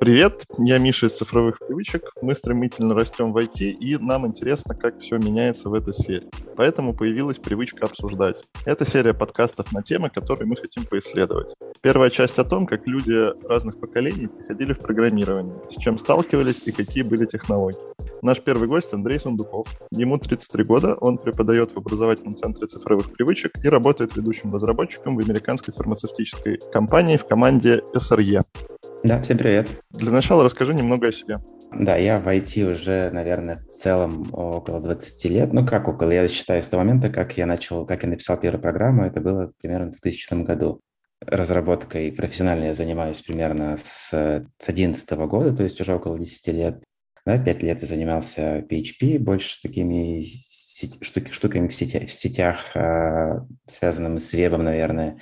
Привет, я Миша из цифровых привычек. Мы стремительно растем в IT, и нам интересно, как все меняется в этой сфере. Поэтому появилась привычка обсуждать. Это серия подкастов на темы, которые мы хотим поисследовать. Первая часть о том, как люди разных поколений приходили в программирование, с чем сталкивались и какие были технологии. Наш первый гость Андрей Сундуков. Ему 33 года, он преподает в образовательном центре цифровых привычек и работает ведущим разработчиком в американской фармацевтической компании в команде SRE. Да, всем привет. Для начала расскажи немного о себе. Да, я в IT уже, наверное, в целом около 20 лет. Ну, как около? Я считаю, с того момента, как я начал, как я написал первую программу, это было примерно в 2000 году. Разработкой профессионально я занимаюсь примерно с 2011 года, то есть уже около 10 лет. Да, 5 лет я занимался PHP, больше такими штуками в сетях, в сетях а, связанными с вебом, наверное.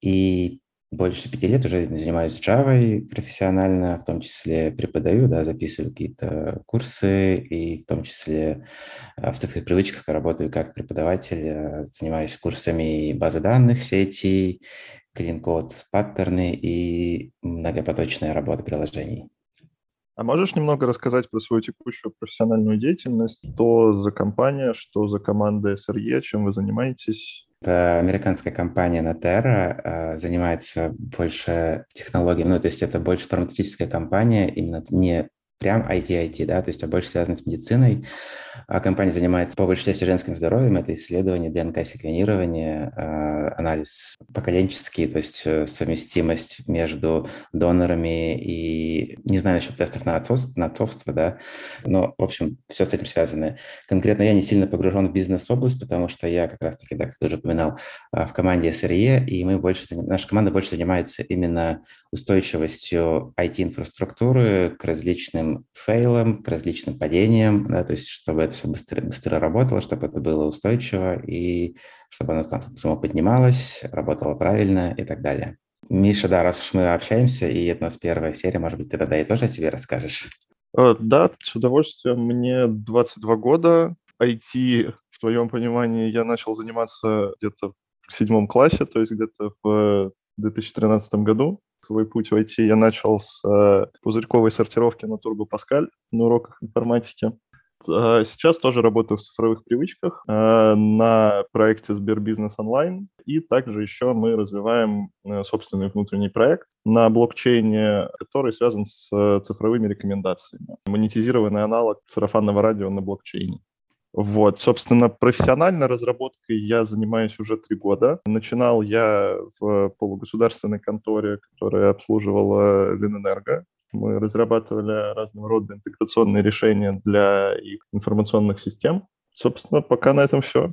И больше пяти лет уже занимаюсь Java профессионально, в том числе преподаю, да, записываю какие-то курсы, и в том числе а, в цифровых привычках работаю как преподаватель, а, занимаюсь курсами базы данных, сетей, клин-код, паттерны и многопоточная работа приложений. А можешь немного рассказать про свою текущую профессиональную деятельность? Что за компания, что за команда SRE, чем вы занимаетесь? Это американская компания Natera, занимается больше технологиями, ну, то есть это больше фармацевтическая компания, именно не прям IT-IT, да, то есть а больше связано с медициной. А компания занимается по большей части женским здоровьем, это исследование, ДНК-секвенирование, а, анализ поколенческий, то есть э, совместимость между донорами и, не знаю насчет тестов на отцовство, на отцовство да, но, в общем, все с этим связано. Конкретно я не сильно погружен в бизнес-область, потому что я как раз-таки, да, как ты уже упоминал, а, в команде SRE, и мы больше, наша команда больше занимается именно устойчивостью IT-инфраструктуры к различным фейлам, к различным падениям, да, то есть чтобы это все быстро, быстро работало, чтобы это было устойчиво и чтобы оно там само поднималось, работало правильно и так далее. Миша, да, раз уж мы общаемся, и это у нас первая серия, может быть, ты тогда и тоже о себе расскажешь? Э, да, с удовольствием. Мне 22 года. IT, в твоем понимании, я начал заниматься где-то в седьмом классе, то есть где-то в 2013 году. Свой путь в IT я начал с э, пузырьковой сортировки на Turbo Pascal на уроках информатики. Э, сейчас тоже работаю в цифровых привычках э, на проекте Сбербизнес онлайн. И также еще мы развиваем э, собственный внутренний проект на блокчейне, который связан с э, цифровыми рекомендациями. Монетизированный аналог сарафанного радио на блокчейне. Вот, собственно, профессиональной разработкой я занимаюсь уже три года. Начинал я в полугосударственной конторе, которая обслуживала Ленэнерго. Мы разрабатывали разного рода интеграционные решения для их информационных систем. Собственно, пока на этом все.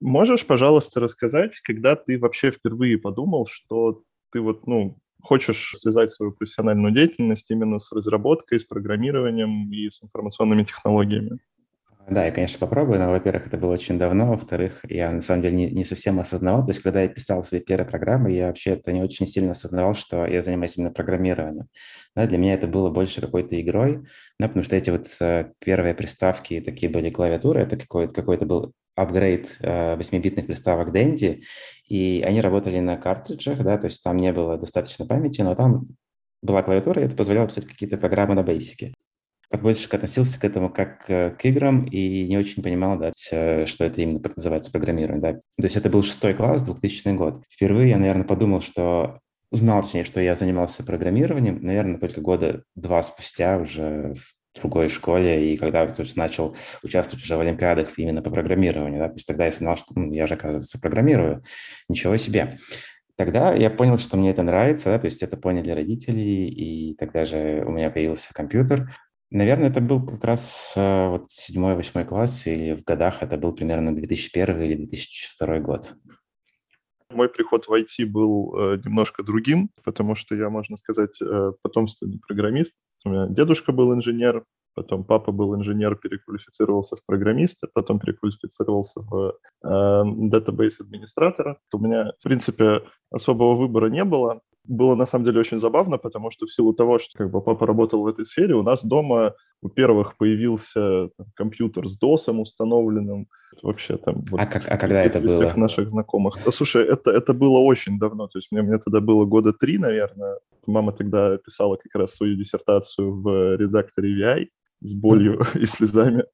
Можешь, пожалуйста, рассказать, когда ты вообще впервые подумал, что ты вот, ну, хочешь связать свою профессиональную деятельность именно с разработкой, с программированием и с информационными технологиями? Да, я, конечно, попробую, но, во-первых, это было очень давно, во-вторых, я, на самом деле, не, не совсем осознавал, то есть, когда я писал свои первые программы, я вообще это не очень сильно осознавал, что я занимаюсь именно программированием. Да, для меня это было больше какой-то игрой, да, потому что эти вот э, первые приставки такие были клавиатуры, это какой-то, какой-то был апгрейд 8-битных э, приставок Dendy, и они работали на картриджах, да, то есть там не было достаточно памяти, но там была клавиатура, и это позволяло писать какие-то программы на бейсике больше относился к этому как э, к играм и не очень понимал, да, что это именно называется программирование. Да. То есть это был шестой класс, 2000 год. Впервые я, наверное, подумал, что узнал, точнее, что я занимался программированием, наверное, только года два спустя уже в другой школе, и когда я есть, начал участвовать уже в олимпиадах именно по программированию, да, то есть тогда я знал, что ну, я же, оказывается, программирую. Ничего себе. Тогда я понял, что мне это нравится, да, то есть это поняли родители, и тогда же у меня появился компьютер. Наверное, это был как раз э, вот седьмой, восьмой класс, или в годах это был примерно 2001 или 2002 год. Мой приход в IT был э, немножко другим, потому что я, можно сказать, э, потомственный программист. У меня дедушка был инженер, потом папа был инженер, переквалифицировался в программиста, потом переквалифицировался в э, датабейс администратора. У меня, в принципе, особого выбора не было было на самом деле очень забавно, потому что в силу того, что как бы папа работал в этой сфере, у нас дома, во-первых, появился там, компьютер с DOS установленным, вообще там... Вот, а, как, а когда это было? всех наших знакомых. Да, слушай, это, это было очень давно, то есть мне, мне тогда было года три, наверное, мама тогда писала как раз свою диссертацию в редакторе VI, с болью и слезами.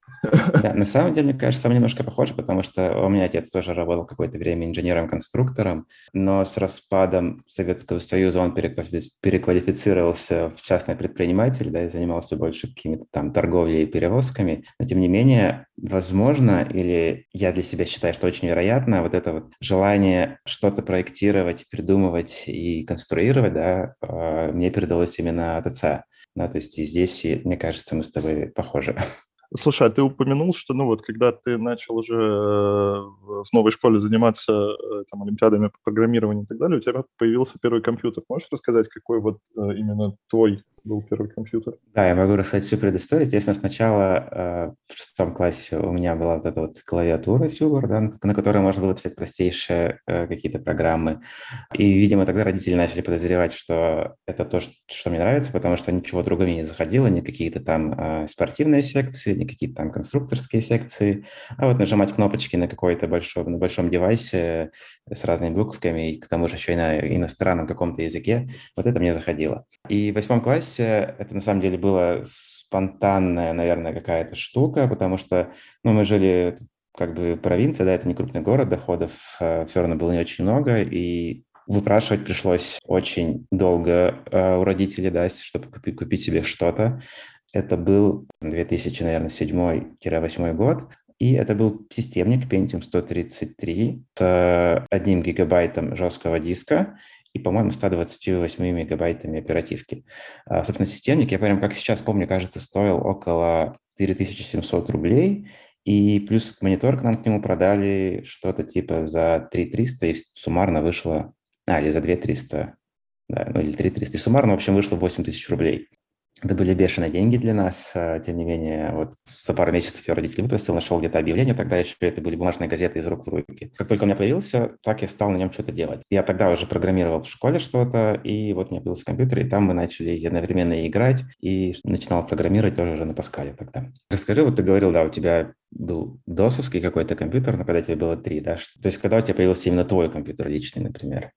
Да, на самом деле, мне кажется, мы немножко похожи, потому что у меня отец тоже работал какое-то время инженером-конструктором, но с распадом Советского Союза он переквалифицировался в частный предприниматель, да, и занимался больше какими-то там торговлей и перевозками. Но, тем не менее, возможно, или я для себя считаю, что очень вероятно, вот это вот желание что-то проектировать, придумывать и конструировать, да, а, мне передалось именно от отца. Да, то есть и здесь, мне кажется, мы с тобой похожи. Слушай, а ты упомянул, что, ну вот, когда ты начал уже э, в новой школе заниматься э, там, олимпиадами по программированию и так далее, у тебя появился первый компьютер. Можешь рассказать, какой вот э, именно твой был первый компьютер? Да, я могу рассказать всю предысторию. Естественно, сначала в шестом классе у меня была вот эта вот клавиатура Сюбар, да, на которой можно было писать простейшие какие-то программы. И, видимо, тогда родители начали подозревать, что это то, что мне нравится, потому что ничего другого не заходило, ни какие-то там спортивные секции, ни какие-то там конструкторские секции. А вот нажимать кнопочки на какой-то большом, на большом девайсе с разными буковками, и к тому же еще и на иностранном каком-то языке, вот это мне заходило. И в восьмом классе это на самом деле было спонтанная, наверное, какая-то штука, потому что ну, мы жили как бы провинция, да, это не крупный город, доходов э, все равно было не очень много, и выпрашивать пришлось очень долго э, у родителей, да, чтобы купить, купить себе что-то. Это был 2007-2008 год, и это был системник Pentium 133 с одним гигабайтом жесткого диска и, по-моему, 128 мегабайтами оперативки. А, собственно, системник, я прям как сейчас помню, кажется, стоил около 4700 рублей, и плюс монитор к нам к нему продали что-то типа за 3300, и суммарно вышло... А, или за 2300, да, ну или 3300. И суммарно, в общем, вышло 8000 рублей. Это были бешеные деньги для нас, а, тем не менее, вот за пару месяцев я родителей выпустил, нашел где-то объявление, тогда еще это были бумажные газеты из рук в руки. Как только у меня появился, так я стал на нем что-то делать. Я тогда уже программировал в школе что-то, и вот у меня появился компьютер, и там мы начали одновременно играть, и начинал программировать тоже уже на Паскале тогда. Расскажи, вот ты говорил, да, у тебя был досовский какой-то компьютер, но когда тебе было три, да? То есть когда у тебя появился именно твой компьютер личный, например?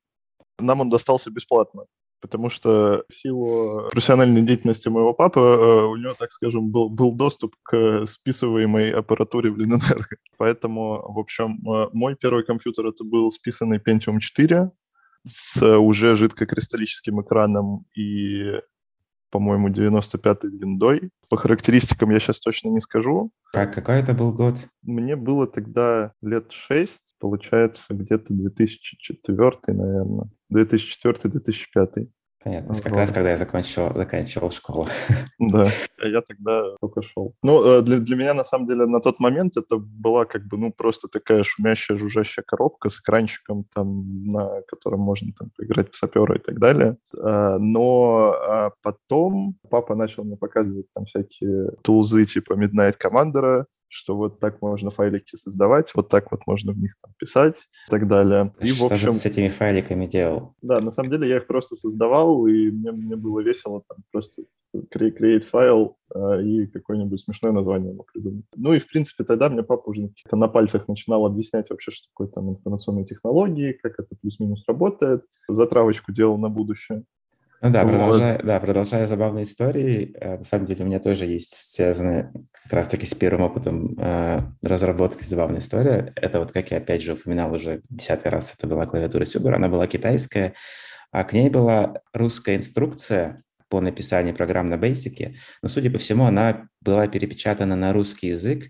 Нам он достался бесплатно потому что в силу профессиональной деятельности моего папы э, у него, так скажем, был, был доступ к списываемой аппаратуре в Ленэнерго. Поэтому, в общем, э, мой первый компьютер это был списанный Pentium 4 с уже жидкокристаллическим экраном и по-моему, 95-й виндой. По характеристикам я сейчас точно не скажу. Как, какой это был год? Мне было тогда лет 6, получается, где-то 2004, наверное. 2004-2005. Понятно. Вот. Как раз когда я закончил, заканчивал школу. Да, я тогда только шел. Ну, э, для, для меня, на самом деле, на тот момент это была как бы, ну, просто такая шумящая, жужжащая коробка с экранчиком, там, на котором можно там поиграть в сапера и так далее. А, но а потом папа начал мне показывать там всякие тулзы типа Midnight Commander, что вот так можно файлики создавать, вот так вот можно в них там, писать и так далее. И, что в общем, же с этими файликами делал? Да, на самом деле я их просто создавал, и мне, мне было весело там просто create файл э, и какое-нибудь смешное название ему придумать. Ну и, в принципе, тогда мне папа уже на пальцах начинал объяснять вообще, что такое там информационные технологии, как это плюс-минус работает. Затравочку делал на будущее. Ну да, продолжая, да, продолжая забавные истории, э, на самом деле у меня тоже есть связанные как раз-таки с первым опытом э, разработки забавная история. Это вот, как я опять же упоминал уже десятый раз, это была клавиатура Сюбер, она была китайская, а к ней была русская инструкция по написанию программ на Basic, но, судя по всему, она была перепечатана на русский язык,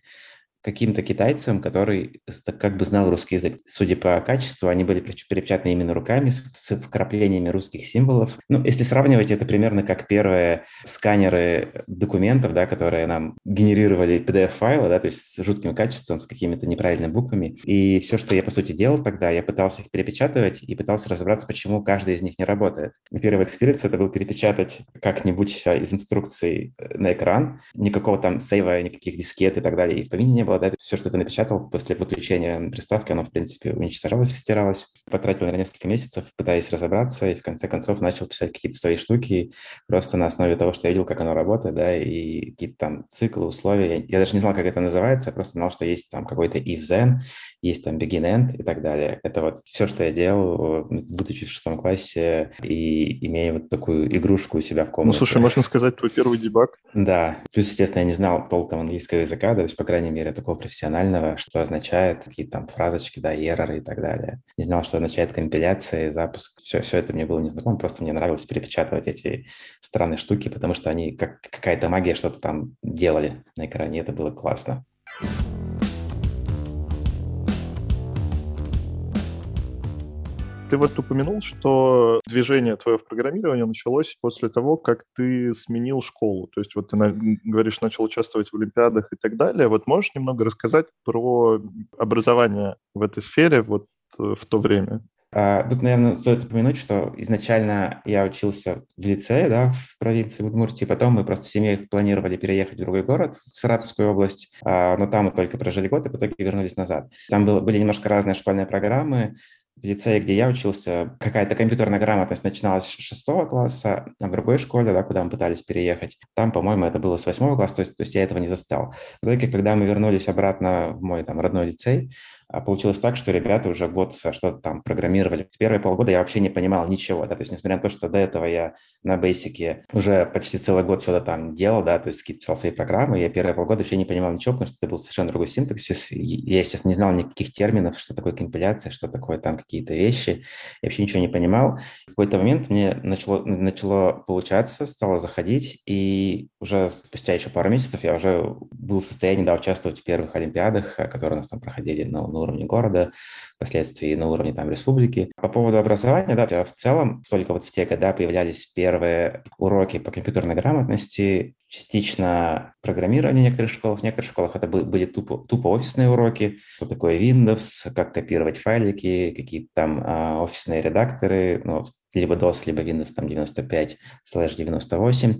каким-то китайцам, который как бы знал русский язык. Судя по качеству, они были перепечатаны именно руками с вкраплениями русских символов. Ну, если сравнивать, это примерно как первые сканеры документов, да, которые нам генерировали PDF-файлы, да, то есть с жутким качеством, с какими-то неправильными буквами. И все, что я, по сути, делал тогда, я пытался их перепечатывать и пытался разобраться, почему каждый из них не работает. Первый experience это был перепечатать как-нибудь а, из инструкций э, на экран. Никакого там сейва, никаких дискет и так далее. И в помине не было да, все, что ты напечатал после выключения приставки, оно, в принципе, уничтожалось и стиралось. Потратил на несколько месяцев, пытаясь разобраться, и в конце концов начал писать какие-то свои штуки просто на основе того, что я видел, как оно работает, да, и какие-то там циклы, условия. Я даже не знал, как это называется, я просто знал, что есть там какой-то if-then, есть там begin-end и так далее. Это вот все, что я делал, будучи в шестом классе и имея вот такую игрушку у себя в комнате. Ну, слушай, можно сказать, твой первый debug. Да. Плюс, естественно, я не знал толком английского языка, то есть, по крайней мере, такого профессионального, что означает какие-то там фразочки, да, ероры и так далее. Не знал, что означает компиляция, запуск. Все, все это мне было незнакомо, просто мне нравилось перепечатывать эти странные штуки, потому что они как какая-то магия что-то там делали на экране, это было классно. Ты вот упомянул, что движение твое в программировании началось после того, как ты сменил школу. То есть вот ты говоришь, начал участвовать в олимпиадах и так далее. Вот можешь немного рассказать про образование в этой сфере вот э, в то время? А, тут, наверное, стоит упомянуть, что изначально я учился в лицее, да, в провинции Удмуртии, потом мы просто семьей планировали переехать в другой город, в Саратовскую область, а, но там мы только прожили год и в итоге вернулись назад. Там были немножко разные школьные программы, в лицее, где я учился, какая-то компьютерная грамотность начиналась с шестого класса, а в другой школе, да, куда мы пытались переехать, там, по-моему, это было с восьмого класса, то есть, то есть я этого не застал. В итоге, когда мы вернулись обратно в мой там родной лицей, а получилось так, что ребята уже год что-то там программировали. Первые полгода я вообще не понимал ничего, да, то есть несмотря на то, что до этого я на бейсике уже почти целый год что-то там делал, да, то есть писал свои программы, я первые полгода вообще не понимал ничего, потому что это был совершенно другой синтаксис. Я, естественно, не знал никаких терминов, что такое компиляция, что такое там какие-то вещи. Я вообще ничего не понимал. В какой-то момент мне начало, начало получаться, стало заходить, и уже спустя еще пару месяцев я уже был в состоянии, да, участвовать в первых олимпиадах, которые у нас там проходили на, на уровне города, впоследствии на уровне там республики. По поводу образования, да, в целом, только вот в те годы появлялись первые уроки по компьютерной грамотности, частично программирование в некоторых школах. В некоторых школах это были тупо, тупо офисные уроки, что такое Windows, как копировать файлики, какие-то там э, офисные редакторы, ну, либо DOS, либо Windows там 95 слэш 98.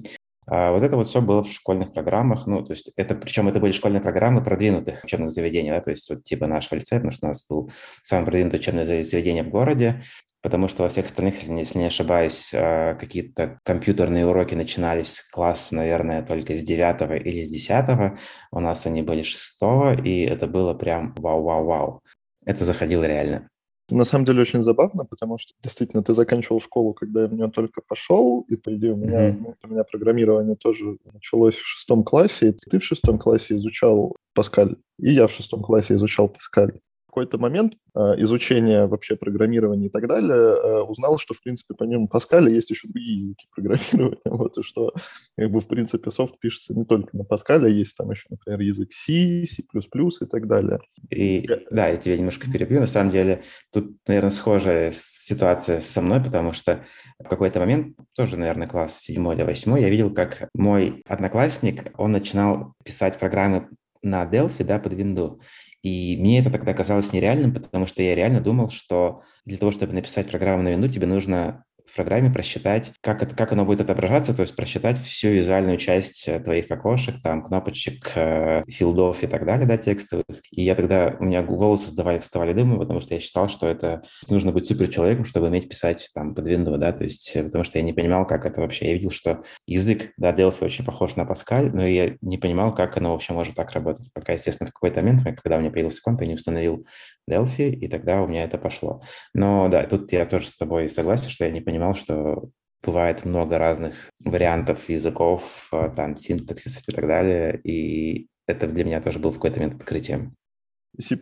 А вот это вот все было в школьных программах, ну, то есть это, причем это были школьные программы продвинутых учебных заведений, да, то есть вот типа нашего лицея, потому что у нас был самое продвинутое учебное заведение в городе, потому что во всех остальных, если не ошибаюсь, а, какие-то компьютерные уроки начинались класс, наверное, только с девятого или с десятого, у нас они были шестого, и это было прям вау-вау-вау. Это заходило реально. На самом деле очень забавно, потому что действительно ты заканчивал школу, когда я в нее только пошел, и по идее у меня, mm-hmm. у меня программирование тоже началось в шестом классе, и ты в шестом классе изучал Паскаль, и я в шестом классе изучал Паскаль какой-то момент э, изучения вообще программирования и так далее э, узнал, что, в принципе, помимо Паскаля есть еще другие языки программирования, вот, и что, как бы, в принципе, софт пишется не только на Паскале, есть там еще, например, язык C, C++ и так далее. И, да, я тебя немножко перебью. На самом деле, тут, наверное, схожая ситуация со мной, потому что в какой-то момент, тоже, наверное, класс 7 или 8, я видел, как мой одноклассник, он начинал писать программы на Delphi, да, под Windows. И мне это тогда казалось нереальным, потому что я реально думал, что для того, чтобы написать программу на винду, тебе нужно в программе просчитать, как, это, как оно будет отображаться, то есть просчитать всю визуальную часть э, твоих окошек, там, кнопочек, э, филдов и так далее, да, текстовых. И я тогда, у меня волосы сдавали, вставали дымы, потому что я считал, что это нужно быть супер человеком, чтобы уметь писать там под Windows, да, то есть э, потому что я не понимал, как это вообще. Я видел, что язык, да, Delphi очень похож на Pascal, но я не понимал, как оно вообще может так работать. Пока, естественно, в какой-то момент, когда у меня появился комп, я не установил Delphi, и тогда у меня это пошло. Но да, тут я тоже с тобой согласен, что я не понимал, что бывает много разных вариантов языков, э, там, синтаксисов и так далее, и это для меня тоже был в какой-то момент открытием. C++,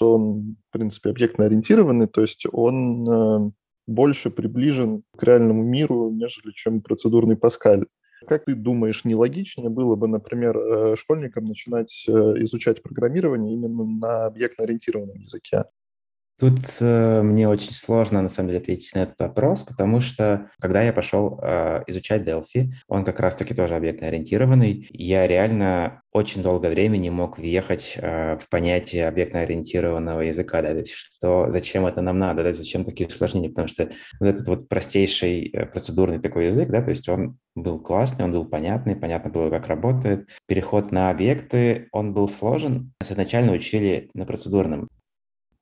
он, в принципе, объектно-ориентированный, то есть он э, больше приближен к реальному миру, нежели чем процедурный Паскаль. Как ты думаешь, нелогичнее было бы, например, э, школьникам начинать э, изучать программирование именно на объектно-ориентированном языке? Тут э, мне очень сложно, на самом деле, ответить на этот вопрос, потому что, когда я пошел э, изучать Delphi, он как раз-таки тоже объектно-ориентированный, я реально очень долгое время не мог въехать э, в понятие объектно-ориентированного языка, да, то есть что, зачем это нам надо, да, зачем такие усложнения, потому что вот этот вот простейший э, процедурный такой язык, да, то есть он был классный, он был понятный, понятно было, как работает. Переход на объекты, он был сложен. Нас изначально учили на процедурном.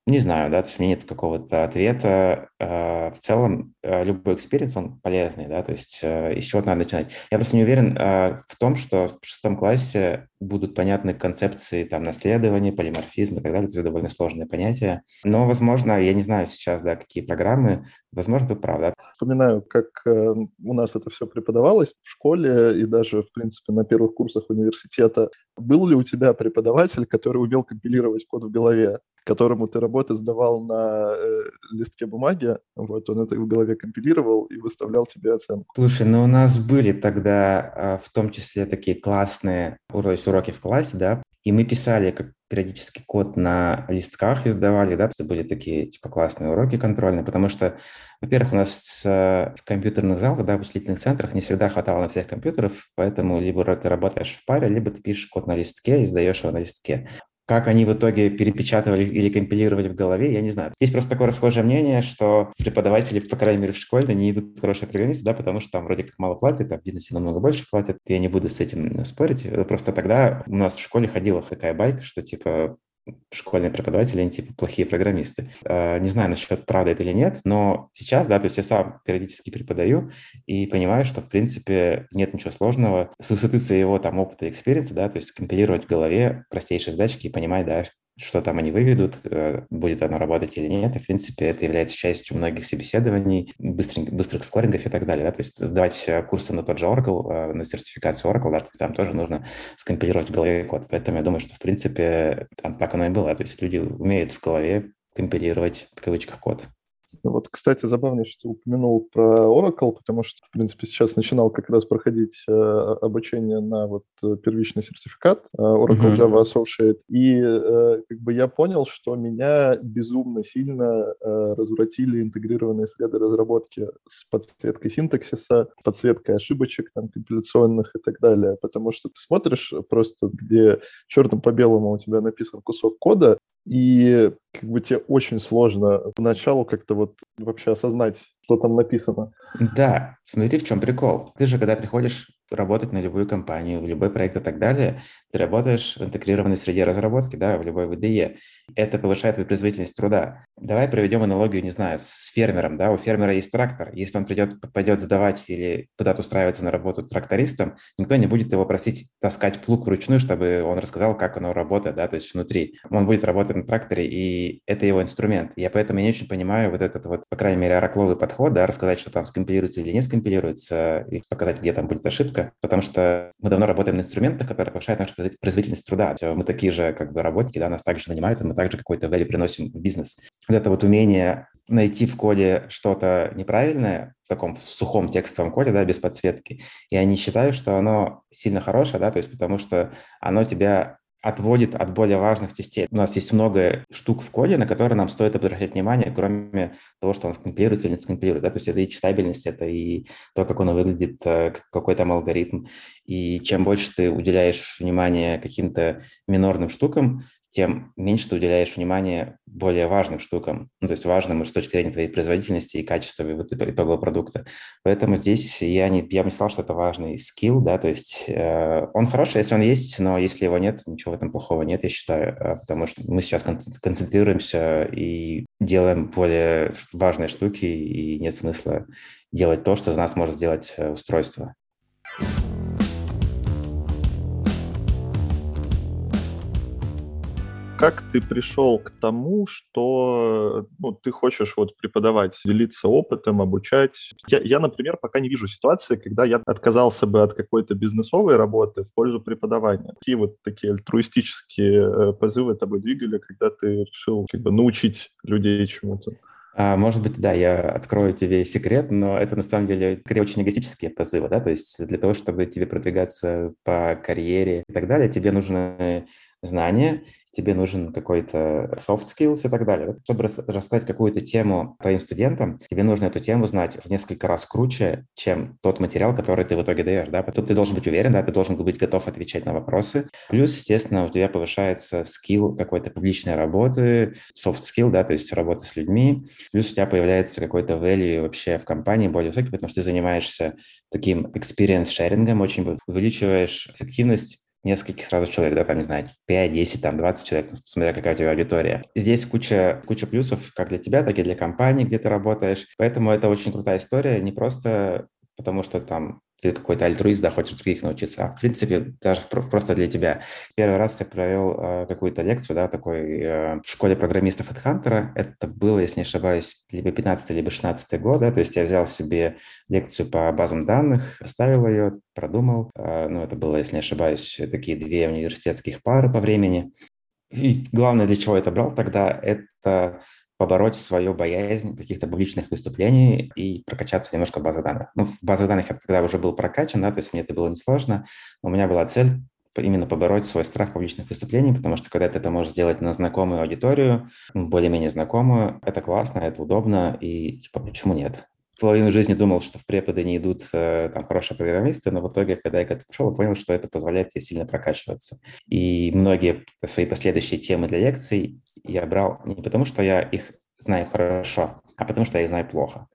Не знаю, да, то есть у меня нет какого-то ответа. Э, в целом, э, любой experience, он полезный, да, то есть э, из чего надо начинать. Я просто не уверен в том, что в шестом классе будут понятны концепции там наследования, полиморфизм и так далее. Это довольно сложные понятия. Но, возможно, я не знаю сейчас, да, какие программы, возможно, это правда. Вспоминаю, как э, у нас это все преподавалось в школе и даже, в принципе, на первых курсах университета. Был ли у тебя преподаватель, который умел компилировать код в голове? которому ты работы сдавал на э, листке бумаги, вот, он это в голове компилировал и выставлял тебе оценку. Слушай, ну у нас были тогда э, в том числе такие классные уроки в классе, да, и мы писали как периодически код на листках и сдавали, да, это были такие типа классные уроки контрольные, потому что, во-первых, у нас в компьютерных залах, да, в вычислительных центрах не всегда хватало на всех компьютеров, поэтому либо ты работаешь в паре, либо ты пишешь код на листке и сдаешь его на листке. Как они в итоге перепечатывали или компилировали в голове, я не знаю. Есть просто такое расхожее мнение, что преподаватели, по крайней мере, в школе не идут хорошие программисты, да, потому что там вроде как мало платят, а в бизнесе намного больше платят. Я не буду с этим спорить. Просто тогда у нас в школе ходила такая байка, что типа школьные преподаватели, они типа плохие программисты. А, не знаю насчет правда это или нет, но сейчас, да, то есть я сам периодически преподаю и понимаю, что, в принципе, нет ничего сложного с высоты своего там опыта и experience а, да, то есть компилировать в голове простейшие задачки и понимать, да, что там они выведут, э, будет оно работать или нет. И, в принципе, это является частью многих собеседований, быстрых, быстрых скорингов и так далее. Да? То есть сдавать э, курсы на тот же Oracle, э, на сертификацию Oracle, да, там тоже нужно скомпилировать в голове код. Поэтому я думаю, что, в принципе, так оно и было. То есть люди умеют в голове компилировать, в кавычках, код. Вот, кстати, забавно, что упомянул про Oracle, потому что, в принципе, сейчас начинал как раз проходить э, обучение на вот э, первичный сертификат э, Oracle uh-huh. Java Associate, и э, как бы я понял, что меня безумно сильно э, развратили интегрированные среды разработки с подсветкой синтаксиса, подсветкой ошибочек там компиляционных и так далее, потому что ты смотришь просто, где черным по белому у тебя написан кусок кода, и как бы тебе очень сложно поначалу как-то вот вообще осознать, что там написано. Да, смотри, в чем прикол. Ты же, когда приходишь работать на любую компанию, в любой проект и так далее, ты работаешь в интегрированной среде разработки, да, в любой VDE. Это повышает твою производительность труда. Давай проведем аналогию, не знаю, с фермером, да, у фермера есть трактор. Если он придет, пойдет сдавать или куда-то устраиваться на работу трактористом, никто не будет его просить таскать плуг вручную, чтобы он рассказал, как оно работает, да, то есть внутри. Он будет работать на тракторе, и это его инструмент. Я поэтому не очень понимаю вот этот вот, по крайней мере, оракловый подход, да, рассказать, что там скомпилируется или не скомпилируется, и показать, где там будет ошибка, ошибка, потому что мы давно работаем на инструментах, которые повышают нашу производительность труда. Мы такие же как бы работники, да, нас также нанимают, и мы также какой-то value приносим в бизнес. Вот это вот умение найти в коде что-то неправильное, в таком сухом текстовом коде, да, без подсветки, я не считаю, что оно сильно хорошее, да, то есть потому что оно тебя отводит от более важных частей. У нас есть много штук в коде, на которые нам стоит обращать внимание, кроме того, что он скомпилируется или не скомпилирует. Да? То есть это и читабельность, это и то, как он выглядит, э, какой там алгоритм. И чем больше ты уделяешь внимание каким-то минорным штукам, тем меньше ты уделяешь внимания более важным штукам, ну, то есть важным с точки зрения твоей производительности и качества вот итогового продукта. Поэтому здесь я, не, я бы не сказал, что это важный скилл, да, то есть э, он хороший, если он есть, но если его нет, ничего в этом плохого нет, я считаю, э, потому что мы сейчас концентрируемся и делаем более важные штуки, и нет смысла делать то, что за нас может сделать э, устройство. Как ты пришел к тому, что ну, ты хочешь вот преподавать, делиться опытом, обучать? Я, я, например, пока не вижу ситуации, когда я отказался бы от какой-то бизнесовой работы в пользу преподавания. Какие вот такие альтруистические э, позывы тобой двигали, когда ты решил как бы научить людей чему-то? А, может быть, да, я открою тебе секрет, но это на самом деле скорее очень эгоистические позывы, да, то есть для того, чтобы тебе продвигаться по карьере и так далее, тебе нужны знания, тебе нужен какой-то soft skills и так далее. Чтобы рассказать какую-то тему твоим студентам, тебе нужно эту тему знать в несколько раз круче, чем тот материал, который ты в итоге даешь. Да? Тут ты должен быть уверен, да, ты должен быть готов отвечать на вопросы. Плюс, естественно, у тебя повышается скилл какой-то публичной работы, soft skill, да, то есть работа с людьми. Плюс у тебя появляется какой-то value вообще в компании более высокий, потому что ты занимаешься таким experience шерингом, очень увеличиваешь эффективность нескольких сразу человек, да, там, не знаю, 5, 10, там, 20 человек, смотря какая у тебя аудитория. Здесь куча, куча плюсов как для тебя, так и для компании, где ты работаешь. Поэтому это очень крутая история, не просто потому что там ты какой-то альтруист, да, хочешь других научиться, а в принципе даже просто для тебя. Первый раз я провел э, какую-то лекцию, да, такой э, в школе программистов от Хантера. Это было, если не ошибаюсь, либо 15 либо 16 год, да, то есть я взял себе лекцию по базам данных, поставил ее, продумал. Э, ну, это было, если не ошибаюсь, такие две университетских пары по времени. И главное, для чего я это брал тогда, это побороть свою боязнь каких-то публичных выступлений и прокачаться немножко в базах данных. Ну, в базах данных я тогда уже был прокачан, да, то есть мне это было несложно. У меня была цель именно побороть свой страх публичных выступлений, потому что когда ты это можешь сделать на знакомую аудиторию, более-менее знакомую, это классно, это удобно, и типа почему нет? Половину жизни думал, что в преподы не идут э, там хорошие программисты, но в итоге, когда я к этому пришел, понял, что это позволяет тебе сильно прокачиваться. И многие свои последующие темы для лекций я брал не потому, что я их знаю хорошо, а потому что я их знаю плохо.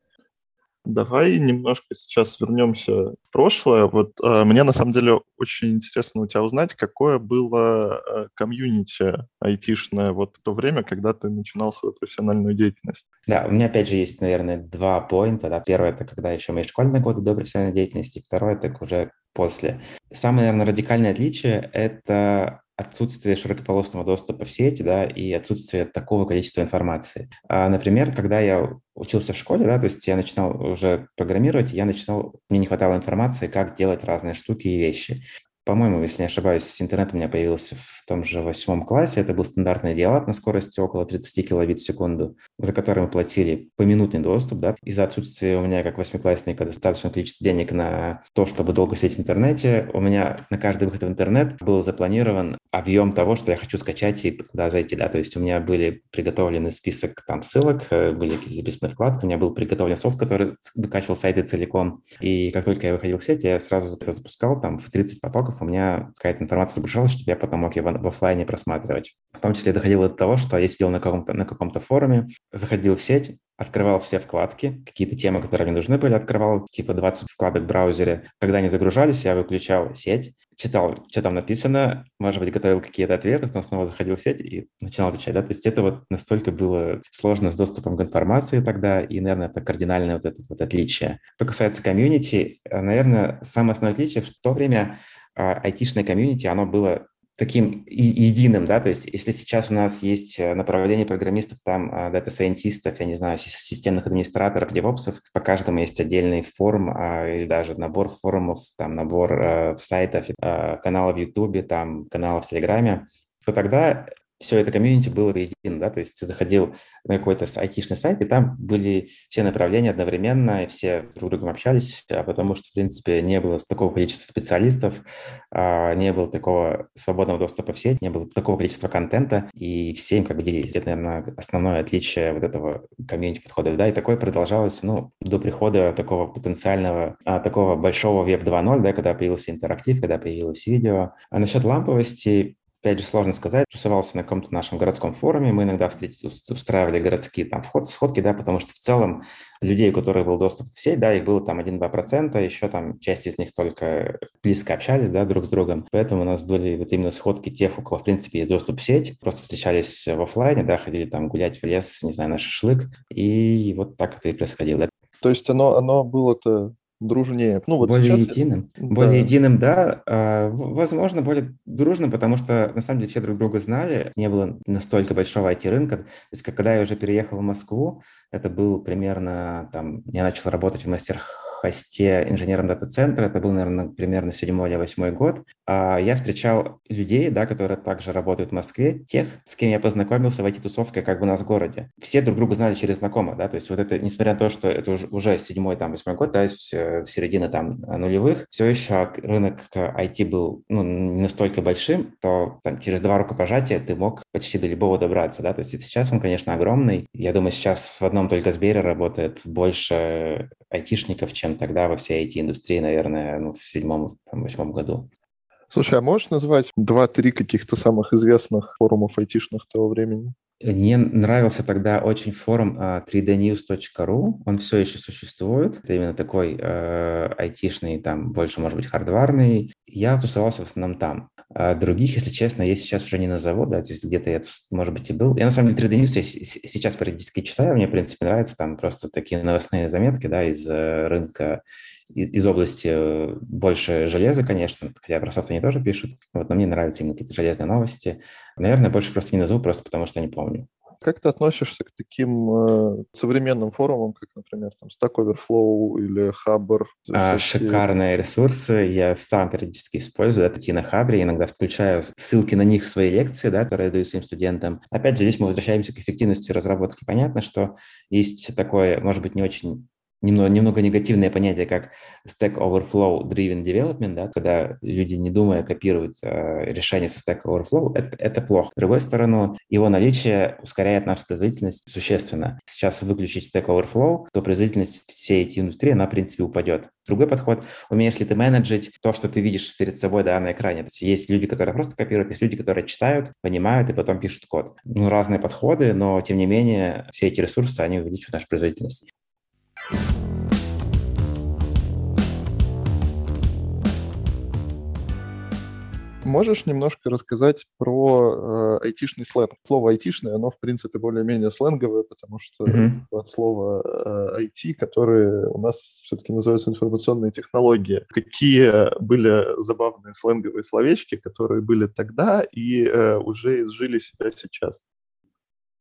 Давай немножко сейчас вернемся в прошлое. Вот э, мне на самом деле очень интересно у тебя узнать, какое было э, комьюнити айтишное вот в то время, когда ты начинал свою профессиональную деятельность. Да, у меня опять же есть, наверное, два поинта. Да. Первое это когда еще мои школьные годы до профессиональной деятельности, второе это уже после. Самое, наверное, радикальное отличие – это отсутствие широкополосного доступа в сеть, да, и отсутствие такого количества информации. А, например, когда я учился в школе, да, то есть я начинал уже программировать, я начинал, мне не хватало информации, как делать разные штуки и вещи. По-моему, если не ошибаюсь, интернет у меня появился в том же восьмом классе. Это был стандартный диалог на скорости около 30 килобит в секунду, за который мы платили поминутный доступ. Да? Из-за отсутствия у меня, как восьмиклассника, достаточное количество денег на то, чтобы долго сидеть в интернете, у меня на каждый выход в интернет был запланирован объем того, что я хочу скачать и куда зайти. Да? То есть у меня были приготовлены список там ссылок, э, были записаны вкладки, у меня был приготовлен софт, который выкачивал сайты целиком. И как только я выходил в сеть, я сразу это запускал там в 30 потоков, у меня какая-то информация загружалась, чтобы я потом мог ее в, в офлайне просматривать. В том числе доходило до того, что я сидел на каком-то, на каком-то форуме, заходил в сеть, открывал все вкладки, какие-то темы, которые мне нужны были, открывал типа 20 вкладок в браузере. Когда они загружались, я выключал сеть, читал, что там написано, может быть, готовил какие-то ответы, потом снова заходил в сеть и начинал отвечать. Да? То есть это вот настолько было сложно с доступом к информации тогда, и, наверное, это кардинальное вот это вот отличие. Что касается комьюнити, наверное, самое основное отличие в то время айтишное комьюнити, оно было таким единым, да, то есть если сейчас у нас есть э, направление программистов, там, а, дата-сайентистов, я не знаю, системных администраторов, девопсов, по каждому есть отдельный форум а, или даже набор форумов, там, набор э, сайтов, э, каналов в Ютубе, там, каналов в Телеграме, то тогда все это комьюнити было едино, да, то есть ты заходил на какой-то айтишный сайт, и там были все направления одновременно, и все друг с другом общались, а потому что, в принципе, не было такого количества специалистов, а, не было такого свободного доступа в сеть, не было такого количества контента, и все им как бы делились. Это, наверное, основное отличие вот этого комьюнити-подхода, да, и такое продолжалось, ну, до прихода такого потенциального, а, такого большого веб 2.0, да, когда появился интерактив, когда появилось видео. А насчет ламповости, опять же, сложно сказать, тусовался на каком-то нашем городском форуме, мы иногда встретились, устраивали городские там вход, сходки, да, потому что в целом людей, у которых был доступ в сеть, да, их было там 1-2%, еще там часть из них только близко общались, да, друг с другом, поэтому у нас были вот именно сходки тех, у кого, в принципе, есть доступ в сеть, просто встречались в офлайне, да, ходили там гулять в лес, не знаю, на шашлык, и вот так это и происходило. То есть оно, оно было-то дружнее. Ну, вот более сейчас... единым. Да. Более единым, да. А, возможно, более дружным, потому что на самом деле все друг друга знали. Не было настолько большого IT-рынка. То есть, когда я уже переехал в Москву, это был примерно, там, я начал работать в мастерах хосте инженером дата-центра, это был, наверное, примерно седьмой или восьмой год, а я встречал людей, да, которые также работают в Москве, тех, с кем я познакомился в IT-тусовке как бы у нас в городе. Все друг друга знали через знакомых, да, то есть вот это, несмотря на то, что это уже седьмой, там, восьмой год, да, середина там нулевых, все еще рынок IT был, ну, не настолько большим, то там через два рукопожатия ты мог почти до любого добраться, да, то есть сейчас он, конечно, огромный. Я думаю, сейчас в одном только Сбере работает больше айтишников, чем тогда во всей IT-индустрии, наверное, ну, в седьмом, там, восьмом году. Слушай, а можешь назвать два-три каких-то самых известных форумов айтишных того времени? Мне нравился тогда очень форум 3dnews.ru, а, он все еще существует, это именно такой э, айтишный, там больше, может быть, хардварный. Я тусовался в основном там. А других, если честно, я сейчас уже не назову, да, то есть где-то я, может быть, и был. Я, на самом деле, 3D News я сейчас периодически читаю, мне, в принципе, нравятся там просто такие новостные заметки, да, из э, рынка из, из области э, больше железа, конечно, хотя про софт они тоже пишут, вот, но мне нравятся именно какие-то железные новости. Наверное, больше просто не назову, просто потому что не помню. Как ты относишься к таким э, современным форумам, как, например, там Stack Overflow или Hubber? А, шикарные ресурсы. Я сам периодически использую. Это на Хабре. Иногда включаю ссылки на них в свои лекции, да, которые я даю своим студентам. Опять же, здесь мы возвращаемся к эффективности разработки. Понятно, что есть такое, может быть, не очень немного, немного негативное понятие, как Stack Overflow Driven Development, да, когда люди, не думая, копируют э, решения со Stack Overflow, это, это плохо. С другой стороны, его наличие ускоряет нашу производительность существенно. Сейчас выключить Stack Overflow, то производительность всей этой индустрии, она, в принципе, упадет. Другой подход, умеешь ли ты менеджить то, что ты видишь перед собой да, на экране. То есть, есть люди, которые просто копируют, есть люди, которые читают, понимают и потом пишут код. Ну, разные подходы, но, тем не менее, все эти ресурсы, они увеличивают нашу производительность. Можешь немножко рассказать про э, айтишный сленг? Слово айтишное, оно, в принципе, более-менее сленговое, потому что mm-hmm. от слова э, IT, которые у нас все-таки называются информационные технологии. Какие были забавные сленговые словечки, которые были тогда и э, уже изжили себя сейчас?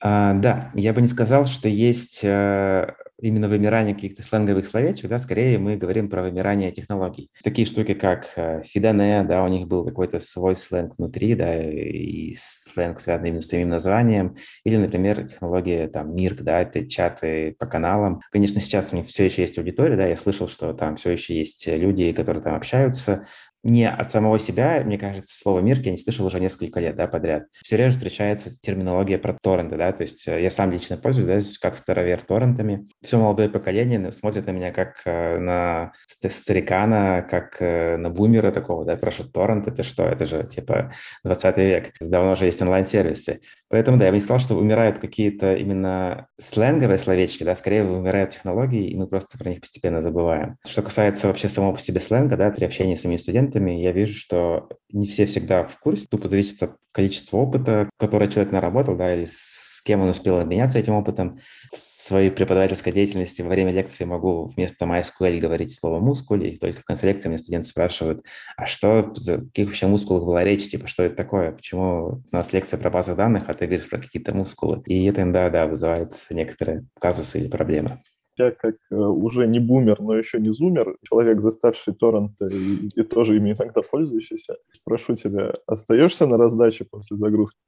А, да, я бы не сказал, что есть э, именно вымирание каких-то сленговых словечек, да, скорее мы говорим про вымирание технологий. Такие штуки, как э, Fidane, да, у них был какой-то свой сленг внутри, да, и сленг, связанный именно с самим названием, или, например, технология там Мирк, да, это чаты по каналам. Конечно, сейчас у них все еще есть аудитория, да, я слышал, что там все еще есть люди, которые там общаются, не от самого себя, мне кажется, слово «мирк» я не слышал уже несколько лет да, подряд. Все реже встречается терминология про торренты, да, то есть э, я сам лично пользуюсь, да, как старовер торрентами. Все молодое поколение смотрит на меня как э, на старикана, как э, на бумера такого, да, спрашивают, торрент это что? Это же типа 20 век, давно уже есть онлайн-сервисы. Поэтому, да, я бы не сказал, что умирают какие-то именно сленговые словечки, да, скорее умирают технологии, и мы просто про них постепенно забываем. Что касается вообще самого по себе сленга, да, при общении с самими студентами, студентами, я вижу, что не все всегда в курсе, тупо зависит от количества опыта, который человек наработал, да, или с кем он успел обменяться этим опытом. В своей преподавательской деятельности во время лекции могу вместо MySQL говорить слово мускуль, и только в конце лекции мне студенты спрашивают, а что, за каких вообще мускулах была речь, типа, что это такое, почему у нас лекция про базы данных, а ты говоришь про какие-то мускулы. И это, да, да, вызывает некоторые казусы или проблемы я как э, уже не бумер, но еще не зумер, человек, заставший торренты и, и тоже ими иногда пользующийся, спрошу тебя, остаешься на раздаче после загрузки?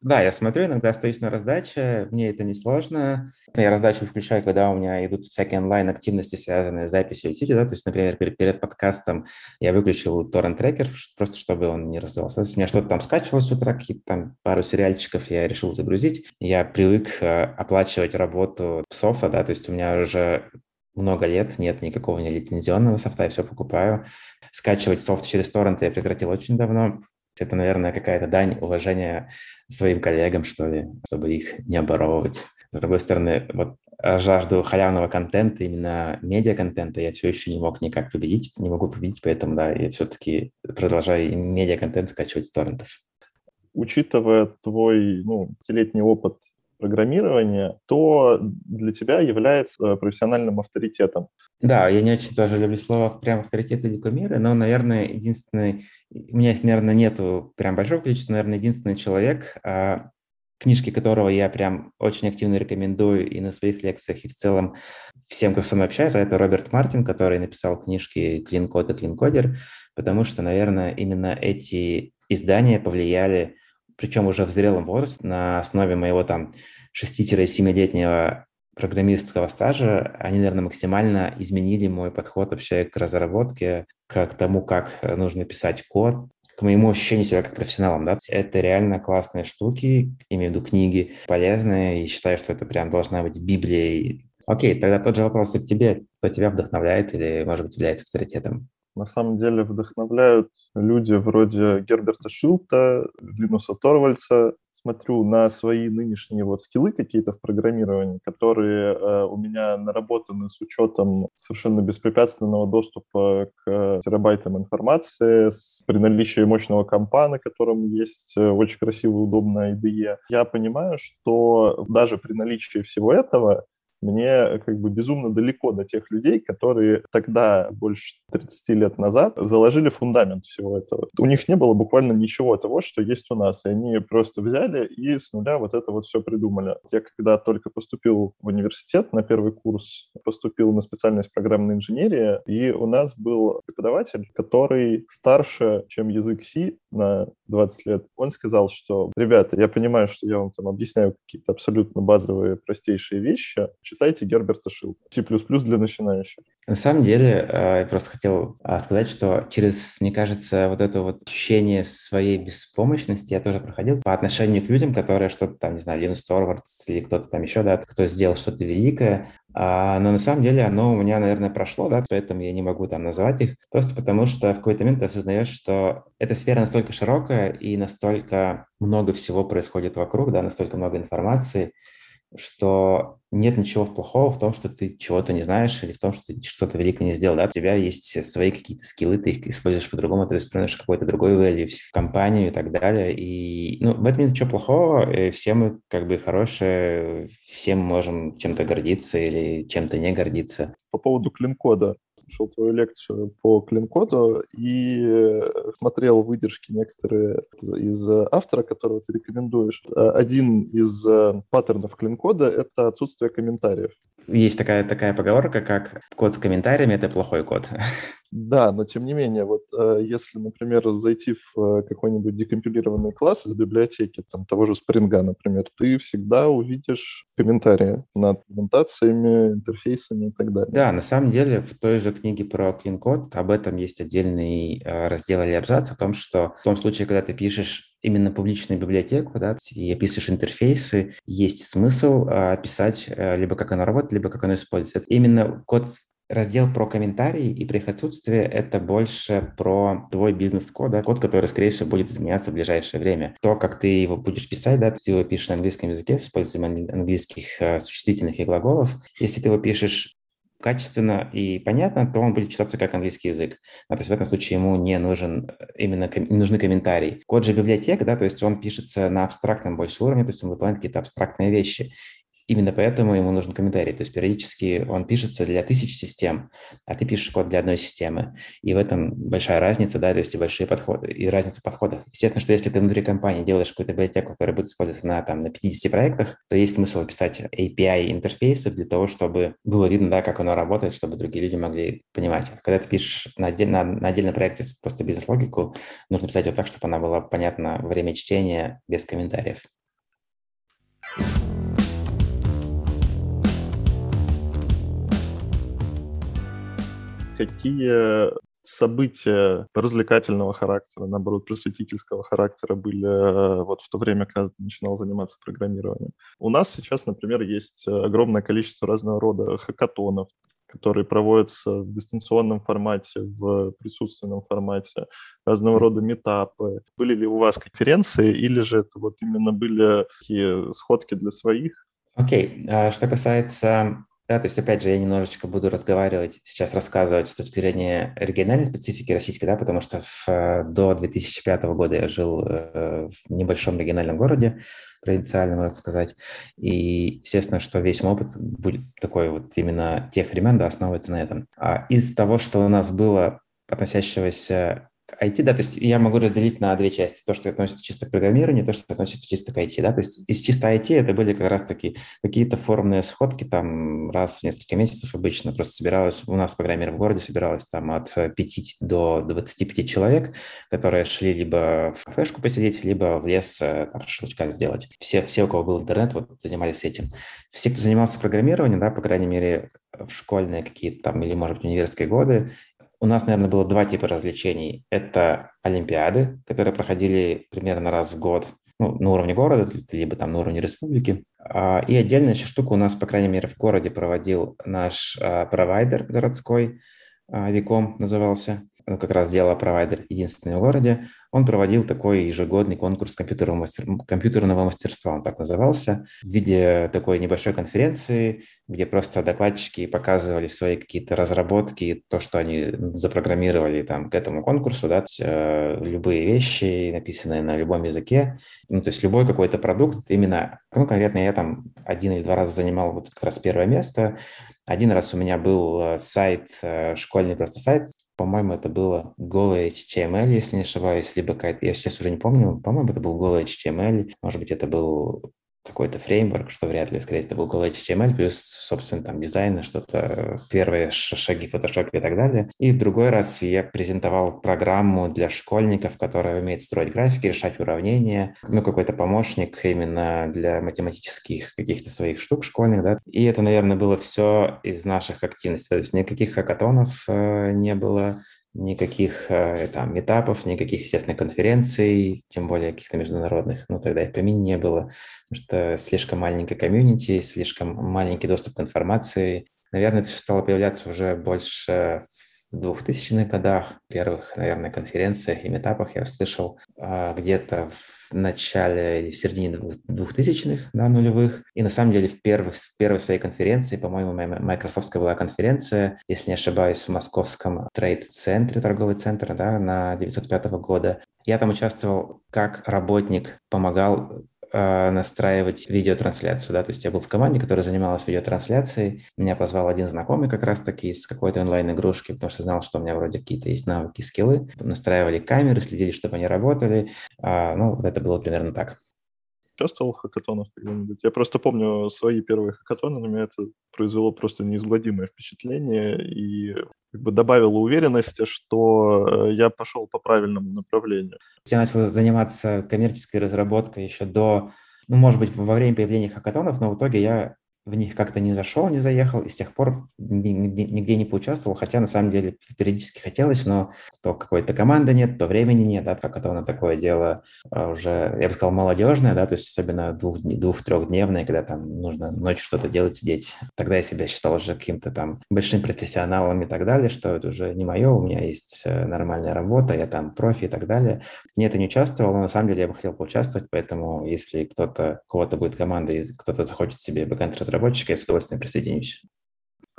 Да, я смотрю, иногда остаюсь на раздаче, мне это не сложно. Я раздачу включаю, когда у меня идут всякие онлайн-активности, связанные с записью эфира, да, то есть, например, перед, перед подкастом я выключил торрент-трекер, просто чтобы он не раздавался. Если у меня что-то там скачивалось с утра, какие-то там пару сериальчиков я решил загрузить, я привык э, оплачивать работу софта, да, то есть у меня уже много лет нет никакого не лицензионного софта, я все покупаю. Скачивать софт через торренты я прекратил очень давно. Это, наверное, какая-то дань уважения своим коллегам, что ли, чтобы их не оборовывать. С другой стороны, вот жажду халявного контента, именно медиа-контента я все еще не мог никак победить, не могу победить, поэтому, да, я все-таки продолжаю медиа-контент скачивать с торрентов. Учитывая твой, ну, пятилетний опыт программирования, то для тебя является профессиональным авторитетом. Да, я не очень тоже люблю слово прям авторитет или кумиры, но, наверное, единственный, у меня наверное, нету прям большого количества, наверное, единственный человек, а, книжки которого я прям очень активно рекомендую и на своих лекциях, и в целом всем, кто со мной общается, это Роберт Мартин, который написал книжки «Clean Code» и «Clean Coder», потому что, наверное, именно эти издания повлияли причем уже в зрелом возрасте, на основе моего там 6-7-летнего программистского стажа, они, наверное, максимально изменили мой подход вообще к разработке, к тому, как нужно писать код, к моему ощущению себя как профессионалом, да, это реально классные штуки, имею в виду книги, полезные, и считаю, что это прям должна быть Библия. Окей, тогда тот же вопрос и к тебе, кто тебя вдохновляет или, может быть, является авторитетом? На самом деле вдохновляют люди вроде Герберта Шилта, Линуса Торвальца. Смотрю на свои нынешние вот скиллы какие-то в программировании, которые э, у меня наработаны с учетом совершенно беспрепятственного доступа к терабайтам информации, с, при наличии мощного компа, на котором есть э, очень красивая, удобная IDE. Я понимаю, что даже при наличии всего этого мне как бы безумно далеко до тех людей, которые тогда, больше 30 лет назад, заложили фундамент всего этого. У них не было буквально ничего того, что есть у нас, и они просто взяли и с нуля вот это вот все придумали. Я когда только поступил в университет на первый курс, поступил на специальность программной инженерии, и у нас был преподаватель, который старше, чем язык C на 20 лет. Он сказал, что, ребята, я понимаю, что я вам там объясняю какие-то абсолютно базовые, простейшие вещи, читайте Герберта Шилка. C++ для начинающих. На самом деле, э, я просто хотел а, сказать, что через, мне кажется, вот это вот ощущение своей беспомощности я тоже проходил по отношению к людям, которые что-то там, не знаю, Линус Торвардс или кто-то там еще, да, кто сделал что-то великое, а, но на самом деле оно у меня, наверное, прошло, да, поэтому я не могу там называть их, просто потому что в какой-то момент ты осознаешь, что эта сфера настолько широкая и настолько много всего происходит вокруг, да, настолько много информации, что нет ничего плохого в том, что ты чего-то не знаешь или в том, что ты что-то великое не сделал. Да? У тебя есть свои какие-то скиллы, ты их используешь по-другому, ты используешь какой-то другой value в компанию и так далее. И ну, в этом нет ничего плохого, и все мы как бы хорошие, всем можем чем-то гордиться или чем-то не гордиться. По поводу клин-кода слушал твою лекцию по клин-коду и э, смотрел выдержки некоторые из автора, которого ты рекомендуешь. Э, один из э, паттернов клин-кода — это отсутствие комментариев. Есть такая, такая поговорка, как код с комментариями — это плохой код. Да, но тем не менее, вот если, например, зайти в какой-нибудь декомпилированный класс из библиотеки, там того же Spring, например, ты всегда увидишь комментарии над презентациями, интерфейсами и так далее. Да, на самом деле в той же книге про Code об этом есть отдельный э, раздел или абзац о том, что в том случае, когда ты пишешь именно публичную библиотеку, да, и описываешь интерфейсы, есть смысл описать э, либо как оно работает, либо как оно используется. Именно код Раздел про комментарии и при их отсутствии – это больше про твой бизнес-код, да, код, который, скорее всего, будет изменяться в ближайшее время. То, как ты его будешь писать, да, ты его пишешь на английском языке с использованием английских э, существительных и глаголов. Если ты его пишешь качественно и понятно, то он будет читаться как английский язык. А, то есть в этом случае ему не нужен э, именно не нужны комментарии. Код же библиотека, да, то есть он пишется на абстрактном больше уровне, то есть он выполняет какие-то абстрактные вещи. Именно поэтому ему нужен комментарий. То есть периодически он пишется для тысяч систем, а ты пишешь код для одной системы. И в этом большая разница, да, то есть и большие подходы, и разница подходов. Естественно, что если ты внутри компании делаешь какую-то библиотеку, которая будет использоваться на, там, на 50 проектах, то есть смысл писать API интерфейсов для того, чтобы было видно, да, как оно работает, чтобы другие люди могли понимать. Когда ты пишешь на, отдель, на, на отдельном проекте просто бизнес-логику, нужно писать вот так, чтобы она была понятна время чтения без комментариев. Какие события развлекательного характера, наоборот, просветительского характера были э, вот в то время, когда ты начинал заниматься программированием. У нас сейчас, например, есть огромное количество разного рода хакатонов, которые проводятся в дистанционном формате, в присутственном формате, разного рода метапы. Были ли у вас конференции, или же это вот именно были такие сходки для своих? Окей, okay. А что касается да, то есть, опять же, я немножечко буду разговаривать, сейчас рассказывать с точки зрения региональной специфики российской, да, потому что в, э, до 2005 года я жил э, в небольшом региональном городе, провинциальном, можно сказать, и, естественно, что весь мой опыт будет такой вот именно тех времен, да, основывается на этом. А из того, что у нас было относящегося IT, да, то есть я могу разделить на две части. То, что относится чисто к программированию, то, что относится чисто к IT, да. То есть из чисто IT это были как раз-таки какие-то форумные сходки, там раз в несколько месяцев обычно просто собиралось, у нас программер в городе собиралось там от 5 до 25 человек, которые шли либо в кафешку посидеть, либо в лес э, там, шашлычка сделать. Все, все, у кого был интернет, вот занимались этим. Все, кто занимался программированием, да, по крайней мере, в школьные какие-то там или, может быть, университетские годы, у нас, наверное, было два типа развлечений. Это олимпиады, которые проходили примерно раз в год ну, на уровне города, либо там на уровне республики. А, и отдельная еще штука у нас, по крайней мере, в городе проводил наш а, провайдер городской, а, Виком назывался. Как раз делал провайдер единственный в городе, он проводил такой ежегодный конкурс компьютерного, мастер... компьютерного мастерства, он так назывался, в виде такой небольшой конференции, где просто докладчики показывали свои какие-то разработки, то, что они запрограммировали там к этому конкурсу, да, э, любые вещи, написанные на любом языке, ну, то есть любой какой-то продукт, именно, ну, конкретно я там один или два раза занимал вот как раз первое место, один раз у меня был э, сайт, э, школьный просто сайт, по-моему, это было голый HTML, если не ошибаюсь, либо какая-то, я сейчас уже не помню, по-моему, это был голый HTML, может быть, это был какой-то фреймворк, что вряд ли, скорее, это был Go HTML, плюс, собственно, там дизайн, что-то, первые шаги в Photoshop и так далее. И в другой раз я презентовал программу для школьников, которая умеет строить графики, решать уравнения, ну, какой-то помощник именно для математических каких-то своих штук школьных, да. И это, наверное, было все из наших активностей, то есть никаких хакатонов э, не было, никаких э, там метапов, никаких, естественно, конференций, тем более каких-то международных, ну, тогда их помине не было, потому что слишком маленькая комьюнити, слишком маленький доступ к информации. Наверное, это все стало появляться уже больше в 2000-х годах, первых, наверное, конференциях и метапах я услышал а, где-то в начале или в середине 2000-х, да, нулевых. И на самом деле в, первых, в первой своей конференции, по-моему, майкрософтская была конференция, если не ошибаюсь, в московском трейд-центре, торговый центр, да, на 905 года. Я там участвовал как работник, помогал настраивать видеотрансляцию, да, то есть я был в команде, которая занималась видеотрансляцией, меня позвал один знакомый как раз-таки из какой-то онлайн-игрушки, потому что знал, что у меня вроде какие-то есть навыки, скиллы, настраивали камеры, следили, чтобы они работали, а, ну, вот это было примерно так участвовал в хакатонах когда-нибудь? Я просто помню свои первые хакатоны, на меня это произвело просто неизгладимое впечатление и как бы добавило уверенности, что э, я пошел по правильному направлению. Я начал заниматься коммерческой разработкой еще до, ну, может быть, во время появления хакатонов, но в итоге я в них как-то не зашел, не заехал, и с тех пор нигде, нигде не поучаствовал, хотя на самом деле периодически хотелось, но то какой-то команды нет, то времени нет, да, как это на такое дело а, уже, я бы сказал, молодежное, да, то есть особенно двух, двух-трехдневное, когда там нужно ночью что-то делать, сидеть. Тогда я себя считал уже каким-то там большим профессионалом и так далее, что это уже не мое, у меня есть э, нормальная работа, я там профи и так далее. Не это не участвовал, но на самом деле я бы хотел поучаствовать, поэтому если кто-то, у кого-то будет команда, и кто-то захочет себе бэкэнд разработать, разработчика, я с удовольствием присоединюсь.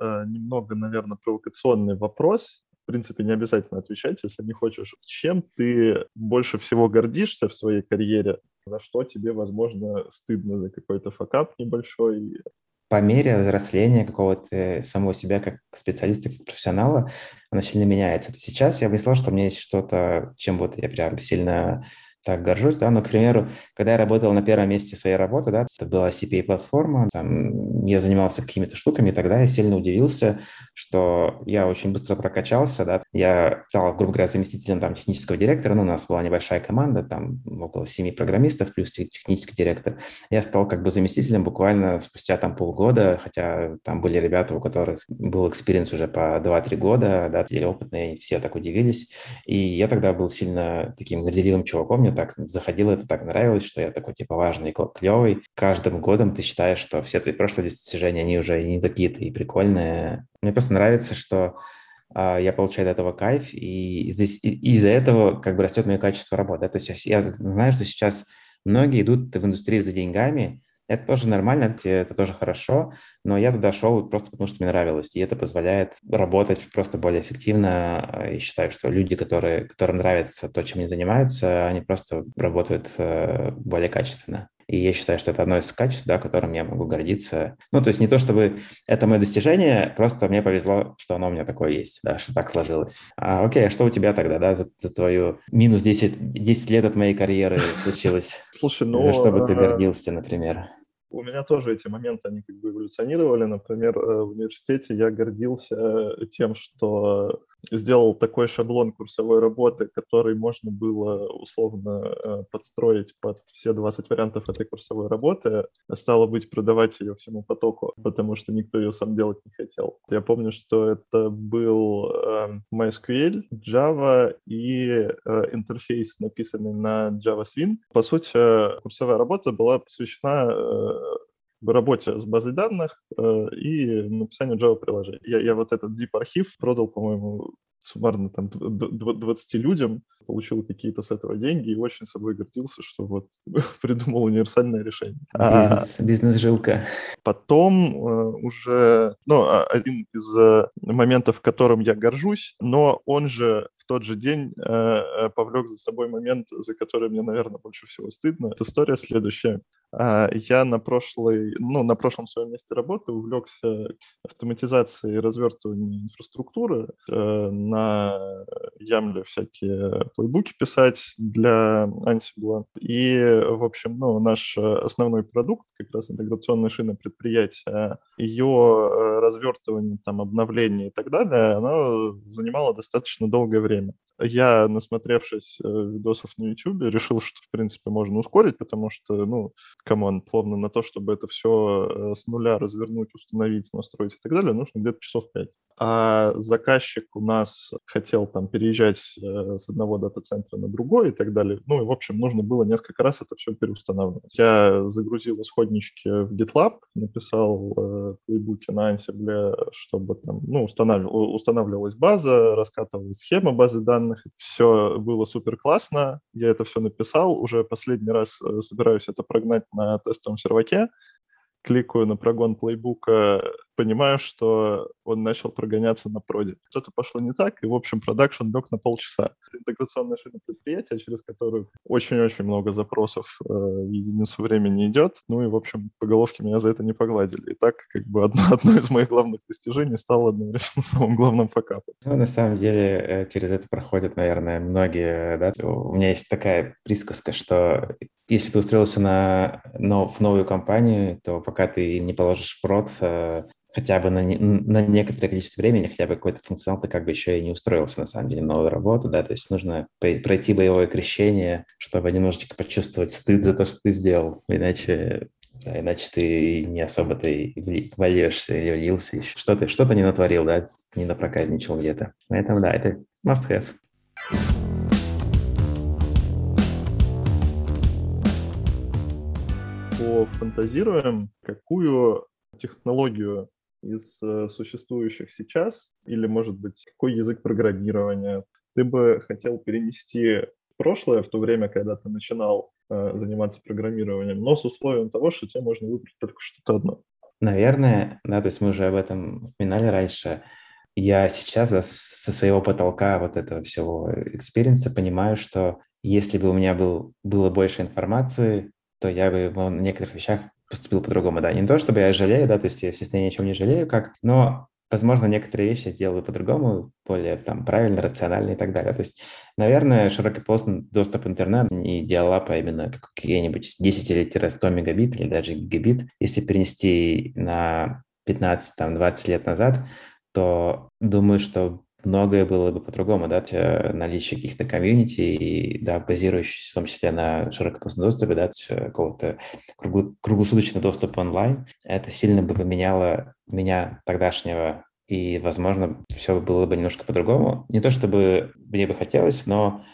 Э, немного, наверное, провокационный вопрос. В принципе, не обязательно отвечать, если не хочешь. Чем ты больше всего гордишься в своей карьере? За что тебе, возможно, стыдно за какой-то факап небольшой? По мере взросления какого-то самого себя как специалиста, как профессионала, оно сильно меняется. Сейчас я бы сказал, что у меня есть что-то, чем вот я прям сильно так горжусь, да, но, к примеру, когда я работал на первом месте своей работы, да, это была CPA-платформа, там я занимался какими-то штуками, и тогда я сильно удивился, что я очень быстро прокачался, да, я стал, грубо говоря, заместителем там технического директора, ну, у нас была небольшая команда, там около семи программистов плюс технический директор, я стал как бы заместителем буквально спустя там полгода, хотя там были ребята, у которых был experience уже по 2-3 года, да, опытные, все так удивились, и я тогда был сильно таким горделивым чуваком, мне так заходило, это так нравилось, что я такой, типа, важный, клевый. Каждым годом ты считаешь, что все твои прошлые достижения, они уже не такие-то и прикольные. Мне просто нравится, что Uh, я получаю от этого кайф, и, из-за этого как бы растет мое качество работы. То есть я знаю, что сейчас многие идут в индустрию за деньгами, это тоже нормально, это тоже хорошо, но я туда шел просто потому, что мне нравилось, и это позволяет работать просто более эффективно. И считаю, что люди, которые, которым нравится то, чем они занимаются, они просто работают э, более качественно. И я считаю, что это одно из качеств, да, которым я могу гордиться. Ну, то есть не то, чтобы это мое достижение, просто мне повезло, что оно у меня такое есть, да, что так сложилось. А, окей, а что у тебя тогда, да, за, за твою минус 10, 10 лет от моей карьеры случилось? Слушай, ну... За что бы ты а, гордился, например? У меня тоже эти моменты, они как бы эволюционировали. Например, э, в университете я гордился тем, что сделал такой шаблон курсовой работы, который можно было условно э, подстроить под все 20 вариантов этой курсовой работы, стало быть, продавать ее всему потоку, потому что никто ее сам делать не хотел. Я помню, что это был э, MySQL, Java и э, интерфейс, написанный на Java Swing. По сути, курсовая работа была посвящена работе с базой данных э, и написанию Java-приложений. Я, я вот этот zip-архив продал, по-моему, суммарно там 20 людям, получил какие-то с этого деньги и очень собой гордился, что вот придумал универсальное решение. Бизнес, а, бизнес-жилка. Потом э, уже, ну, а, один из э, моментов, которым я горжусь, но он же тот же день э, э повлек за собой момент, за который мне, наверное, больше всего стыдно. Эта история следующая. Э, я на прошлой, ну, на прошлом своем месте работы увлекся автоматизацией и развертыванием инфраструктуры э, на Ямле всякие плейбуки писать для Ansible. И, в общем, ну, наш основной продукт, как раз интеграционная шина предприятия, ее э, развертывание, там, обновление и так далее, оно занимало достаточно долгое время. Я, насмотревшись э, видосов на YouTube, решил, что, в принципе, можно ускорить, потому что, ну, come on, плавно на то, чтобы это все э, с нуля развернуть, установить, настроить и так далее, нужно где-то часов пять а заказчик у нас хотел там переезжать э, с одного дата-центра на другой и так далее. Ну и, в общем, нужно было несколько раз это все переустанавливать. Я загрузил исходнички в GitLab, написал э, плейбуки на Ansible, чтобы там, ну, устанавливал, устанавливалась база, раскатывалась схема базы данных. Все было супер классно. Я это все написал. Уже последний раз э, собираюсь это прогнать на тестовом серваке кликаю на прогон плейбука, понимаю, что он начал прогоняться на проде. Что-то пошло не так, и, в общем, продакшн лег на полчаса. Интеграционная шина предприятия, через которую очень-очень много запросов э, в единицу времени идет. Ну и, в общем, по головке меня за это не погладили. И так, как бы, одно, одно из моих главных достижений стало одновременно самым главным факапом. Ну, на самом деле, э, через это проходят, наверное, многие, да. У меня есть такая присказка, что если ты устроился на, но в новую компанию, то пока ты не положишь прод, хотя бы на, на некоторое количество времени, хотя бы какой-то функционал, ты как бы еще и не устроился, на самом деле, в новую работу, да, то есть нужно пройти боевое крещение, чтобы немножечко почувствовать стыд за то, что ты сделал, иначе да, иначе ты не особо ты вольешься или влился, что-то, что-то не натворил, да, не напроказничал где-то. Поэтому, да, это must have. Пофантазируем, какую технологию из э, существующих сейчас, или, может быть, какой язык программирования ты бы хотел перенести в прошлое, в то время, когда ты начинал э, заниматься программированием, но с условием того, что тебе можно выбрать только что-то одно? Наверное, да, то есть мы уже об этом упоминали раньше. Я сейчас да, со своего потолка вот этого всего experience а понимаю, что если бы у меня был, было больше информации, то я бы в некоторых вещах поступил по-другому, да. Не то, чтобы я жалею, да, то есть, естественно, я ни о чем не жалею, как, но, возможно, некоторые вещи я делаю по-другому, более там правильно, рационально и так далее. То есть, наверное, широкополосный доступ в интернет и dial-up, а именно какие-нибудь 10 или 100 мегабит или даже гигабит, если перенести на 15-20 лет назад, то думаю, что многое было бы по-другому, да, наличие каких-то комьюнити и, да, базирующихся в том числе на широкополосном доступе, да, какого-то круглосуточного доступа онлайн, это сильно бы поменяло меня тогдашнего и, возможно, все было бы немножко по-другому. Не то чтобы мне бы хотелось, но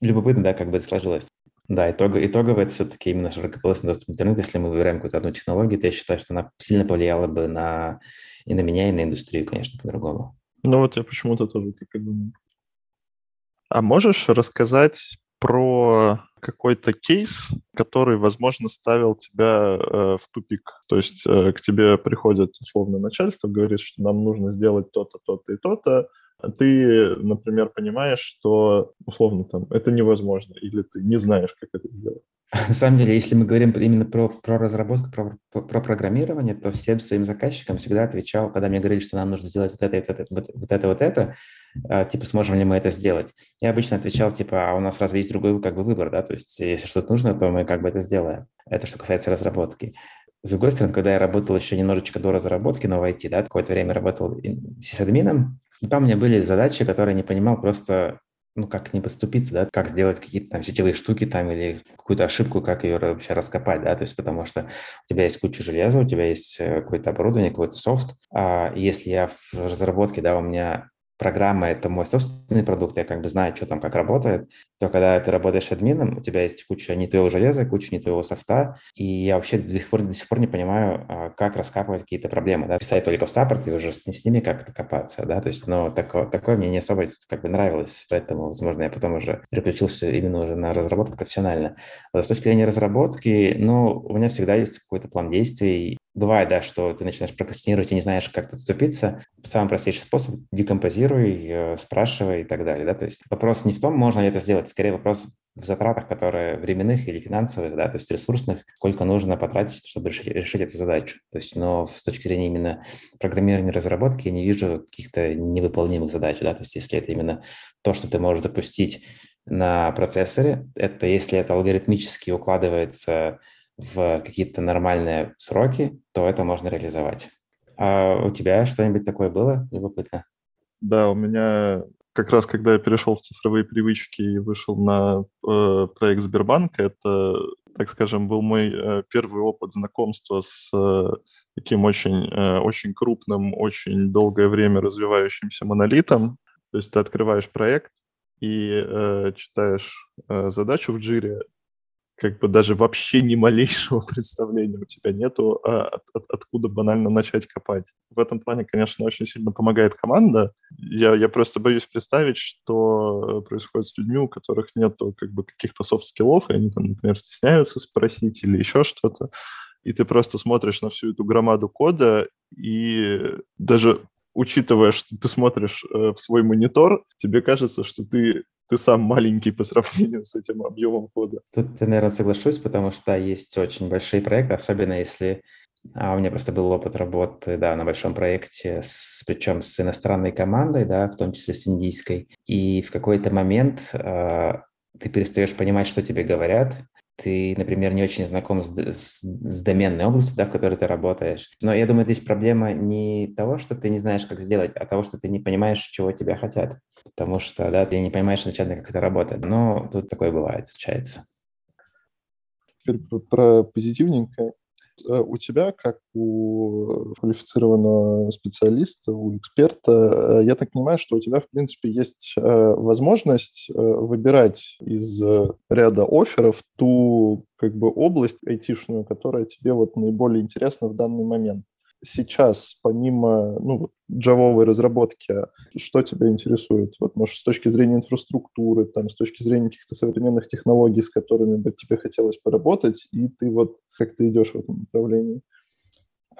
любопытно, да, как бы это сложилось. Да, итог, итогово это все-таки именно широкополосный доступ в интернет. Если мы выбираем какую-то одну технологию, то я считаю, что она сильно повлияла бы на и на меня, и на индустрию, конечно, по-другому. Ну вот я почему-то тоже так и думаю. А можешь рассказать про какой-то кейс, который, возможно, ставил тебя э, в тупик. То есть э, к тебе приходит условно начальство, говорит, что нам нужно сделать то-то, то-то и то-то, ты, например, понимаешь, что условно там это невозможно, или ты не знаешь, как это сделать. На самом деле, если мы говорим именно про, про разработку, про, про программирование, то всем своим заказчикам всегда отвечал, когда мне говорили, что нам нужно сделать вот это, вот это, вот, это, вот это, а, типа, сможем ли мы это сделать? Я обычно отвечал, типа, а у нас разве есть другой как бы выбор, да, то есть если что-то нужно, то мы как бы это сделаем. Это что касается разработки. С другой стороны, когда я работал еще немножечко до разработки, но в IT, да, какое-то время работал сисадмином, там у меня были задачи, которые не понимал просто ну, как не поступиться, да, как сделать какие-то там сетевые штуки там или какую-то ошибку, как ее вообще раскопать, да, то есть потому что у тебя есть куча железа, у тебя есть э, какое-то оборудование, какой-то софт, а если я в разработке, да, у меня программа — это мой собственный продукт, я как бы знаю, что там как работает, то когда ты работаешь админом, у тебя есть куча не твоего железа, куча не твоего софта, и я вообще до сих пор, до сих пор не понимаю, а, как раскапывать какие-то проблемы, да, писать только в саппорт и уже с, с ними как-то копаться, да, то есть, но такое, такое мне не особо как бы нравилось, поэтому, возможно, я потом уже переключился именно уже на разработку профессионально. А с точки зрения разработки, ну, у меня всегда есть какой-то план действий, Бывает, да, что ты начинаешь прокрастинировать и не знаешь, как подступиться. Самый простейший способ – декомпозируй, э, спрашивай и так далее. Да? То есть вопрос не в том, можно ли это сделать, скорее вопрос в затратах, которые временных или финансовых, да, то есть ресурсных, сколько нужно потратить, чтобы решить, решить эту задачу. То есть, но с точки зрения именно программирования разработки я не вижу каких-то невыполнимых задач, да, то есть если это именно то, что ты можешь запустить на процессоре, это если это алгоритмически укладывается в какие-то нормальные сроки, то это можно реализовать. А у тебя что-нибудь такое было любопытно? Да, у меня как раз когда я перешел в цифровые привычки и вышел на э, проект Сбербанка, это, так скажем, был мой э, первый опыт знакомства с э, таким очень, э, очень крупным, очень долгое время развивающимся монолитом. То есть ты открываешь проект и э, читаешь э, задачу в джире, как бы даже вообще ни малейшего представления у тебя нету, а от, от, откуда банально начать копать. В этом плане, конечно, очень сильно помогает команда. Я, я просто боюсь представить, что происходит с людьми, у которых нету как бы каких-то soft skill ов, и они там, например, стесняются спросить или еще что-то. И ты просто смотришь на всю эту громаду кода, и даже учитывая, что ты смотришь э, в свой монитор, тебе кажется, что ты ты сам маленький по сравнению с этим объемом кода. Тут я, наверное, соглашусь, потому что есть очень большие проекты, особенно если а у меня просто был опыт работы, да, на большом проекте, с, причем с иностранной командой, да, в том числе с индийской. И в какой-то момент э, ты перестаешь понимать, что тебе говорят, ты, например, не очень знаком с, с, с доменной областью, да, в которой ты работаешь. Но я думаю, здесь проблема не того, что ты не знаешь, как сделать, а того, что ты не понимаешь, чего тебя хотят. Потому что, да, ты не понимаешь изначально, как это работает. Но тут такое бывает, случается. Теперь про позитивненькое. Э, у тебя, как у квалифицированного специалиста, у эксперта, э, я так понимаю, что у тебя, в принципе, есть э, возможность выбирать из ряда офферов ту как бы область айтишную, которая тебе вот наиболее интересна в данный момент сейчас, помимо ну, джавовой разработки, что тебя интересует? Вот, может, с точки зрения инфраструктуры, там, с точки зрения каких-то современных технологий, с которыми бы тебе хотелось поработать, и ты вот как ты идешь в этом направлении?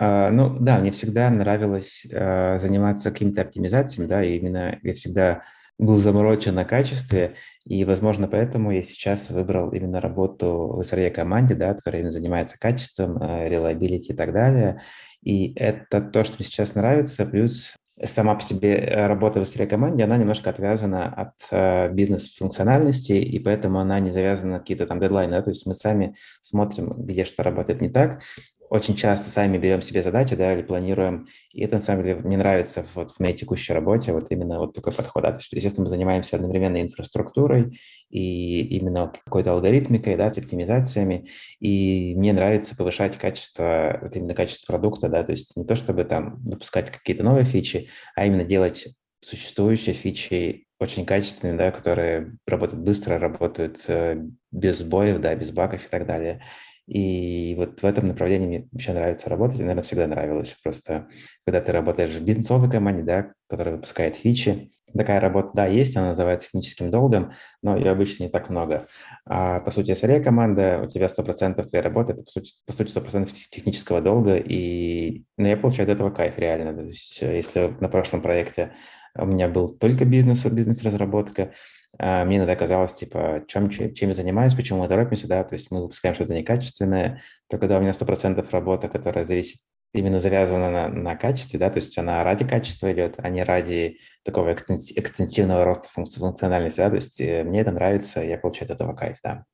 Uh, ну да, мне всегда нравилось uh, заниматься какими-то оптимизациями, да, и именно я всегда был заморочен на качестве, и, возможно, поэтому я сейчас выбрал именно работу в SRE команде, да, которая именно занимается качеством, uh, reliability и так далее. И это то, что мне сейчас нравится, плюс сама по себе э, работа в SRE команде, она немножко отвязана от э, бизнес-функциональности, и поэтому она не завязана на какие-то там дедлайны. Да? То есть мы сами смотрим, где что работает не так, очень часто сами берем себе задачи, да, или планируем, и это на самом деле мне нравится вот в моей текущей работе, вот именно вот такой подход, да, то есть, естественно, мы занимаемся одновременно инфраструктурой и именно какой-то алгоритмикой, да, оптимизациями, и мне нравится повышать качество, вот именно качество продукта, да, то есть не то, чтобы там выпускать какие-то новые фичи, а именно делать существующие фичи очень качественными, да, которые работают быстро, работают э, без боев, да, без багов и так далее. И вот в этом направлении мне вообще нравится работать, и, наверное, всегда нравилось. Просто когда ты работаешь в бизнесовой команде, да, которая выпускает фичи, такая работа, да, есть, она называется техническим долгом, но ее обычно не так много. А по сути, SRE команда, у тебя 100% твоей работы, это по сути, по сути 100% технического долга, и ну, я получаю от этого кайф реально. То есть если на прошлом проекте у меня был только бизнес, бизнес-разработка, а, мне иногда казалось, типа, чем, чем я занимаюсь, почему мы торопимся, да, то есть мы выпускаем что-то некачественное, то когда у меня 100% работа, которая зависит именно завязана на, на качестве, да, то есть она ради качества идет, а не ради такого экстенсивного роста функциональности, да, то есть э, мне это нравится, я получаю от этого кайф, да.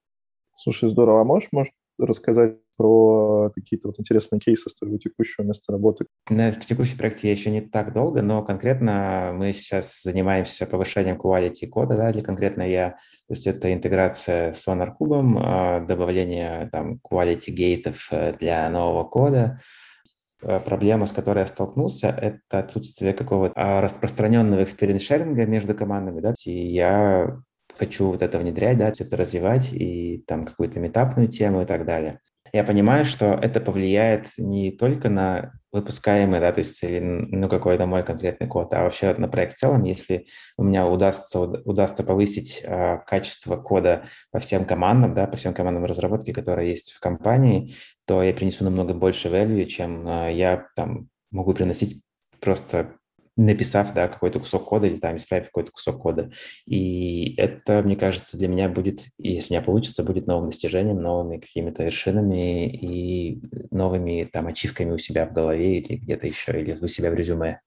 Слушай, здорово. А можешь, может, рассказать про какие-то вот интересные кейсы с твоего текущего места работы? На текущем проекте я еще не так долго, но конкретно мы сейчас занимаемся повышением quality кода, да, или конкретно я, то есть это интеграция с Sonar Cube, добавление там quality гейтов э, для нового кода, проблема, с которой я столкнулся, это отсутствие какого-то а, распространенного experience sharing а между командами, да, и я хочу вот это внедрять, да, это развивать и там какую-то митапную тему и так далее. Я понимаю, что это повлияет не только на выпускаемый, да, то есть или, ну, какой-то мой конкретный код, а вообще на проект в целом, если у меня удастся, удастся повысить э, качество кода по всем командам, да, по всем командам разработки, которые есть в компании, то я принесу намного больше value, чем э, я там могу приносить просто написав да, какой-то кусок кода или там исправив какой-то кусок кода. И это, мне кажется, для меня будет, если у меня получится, будет новым достижением, новыми какими-то вершинами и новыми там ачивками у себя в голове или где-то еще, или у себя в резюме.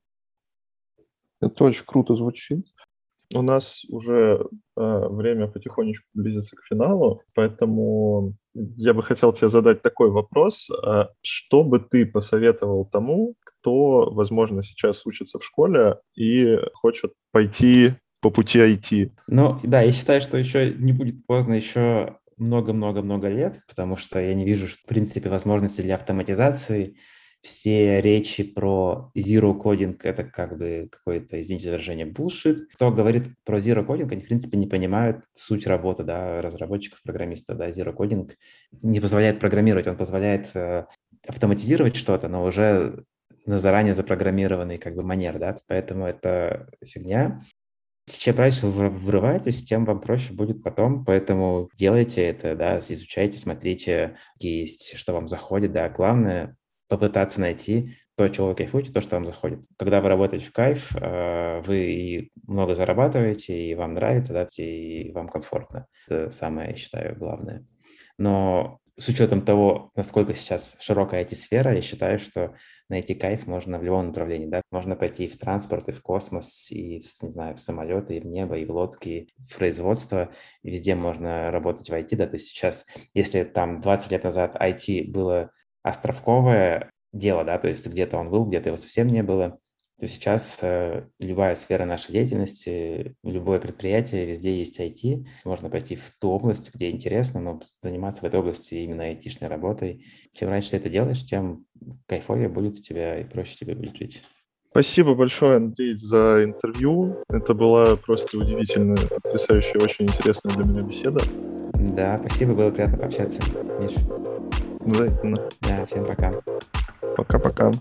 Это очень круто звучит. У нас уже э, время потихонечку близится к финалу, поэтому я бы хотел тебе задать такой вопрос. А что бы ты посоветовал тому, кто, возможно, сейчас учится в школе и хочет пойти по пути IT? Ну, да, я считаю, что еще не будет поздно еще много-много-много лет, потому что я не вижу, в принципе, возможности для автоматизации. Все речи про zero coding — это как бы какое-то, извините выражение, bullshit. Кто говорит про zero coding, они, в принципе, не понимают суть работы да, разработчиков, программистов. Да. Zero coding не позволяет программировать, он позволяет э, автоматизировать что-то, но уже на заранее запрограммированный как бы манер, да, поэтому это фигня. Чем раньше вы врываетесь, тем вам проще будет потом, поэтому делайте это, да, изучайте, смотрите, есть, что вам заходит, да, главное попытаться найти то, чего вы кайфуете, то, что вам заходит. Когда вы работаете в кайф, э, вы и много зарабатываете, и вам нравится, да, и вам комфортно. Это самое, я считаю, главное. Но с учетом того, насколько сейчас широкая IT-сфера, я считаю, что найти кайф можно в любом направлении. Да? Можно пойти и в транспорт, и в космос, и, не знаю, в самолеты, и в небо, и в лодки, и в производство. И везде можно работать в IT. Да? То есть сейчас, если там 20 лет назад IT было островковое дело, да, то есть где-то он был, где-то его совсем не было, то сейчас э, любая сфера нашей деятельности, любое предприятие, везде есть IT. Можно пойти в ту область, где интересно, но заниматься в этой области именно айтишной работой. Чем раньше ты это делаешь, тем кайфовее будет у тебя и проще тебе будет жить. Спасибо большое, Андрей, за интервью. Это была просто удивительная, потрясающая, очень интересная для меня беседа. Да, спасибо, было приятно пообщаться, Миш. Взаимно. Да, всем пока. Пока-пока.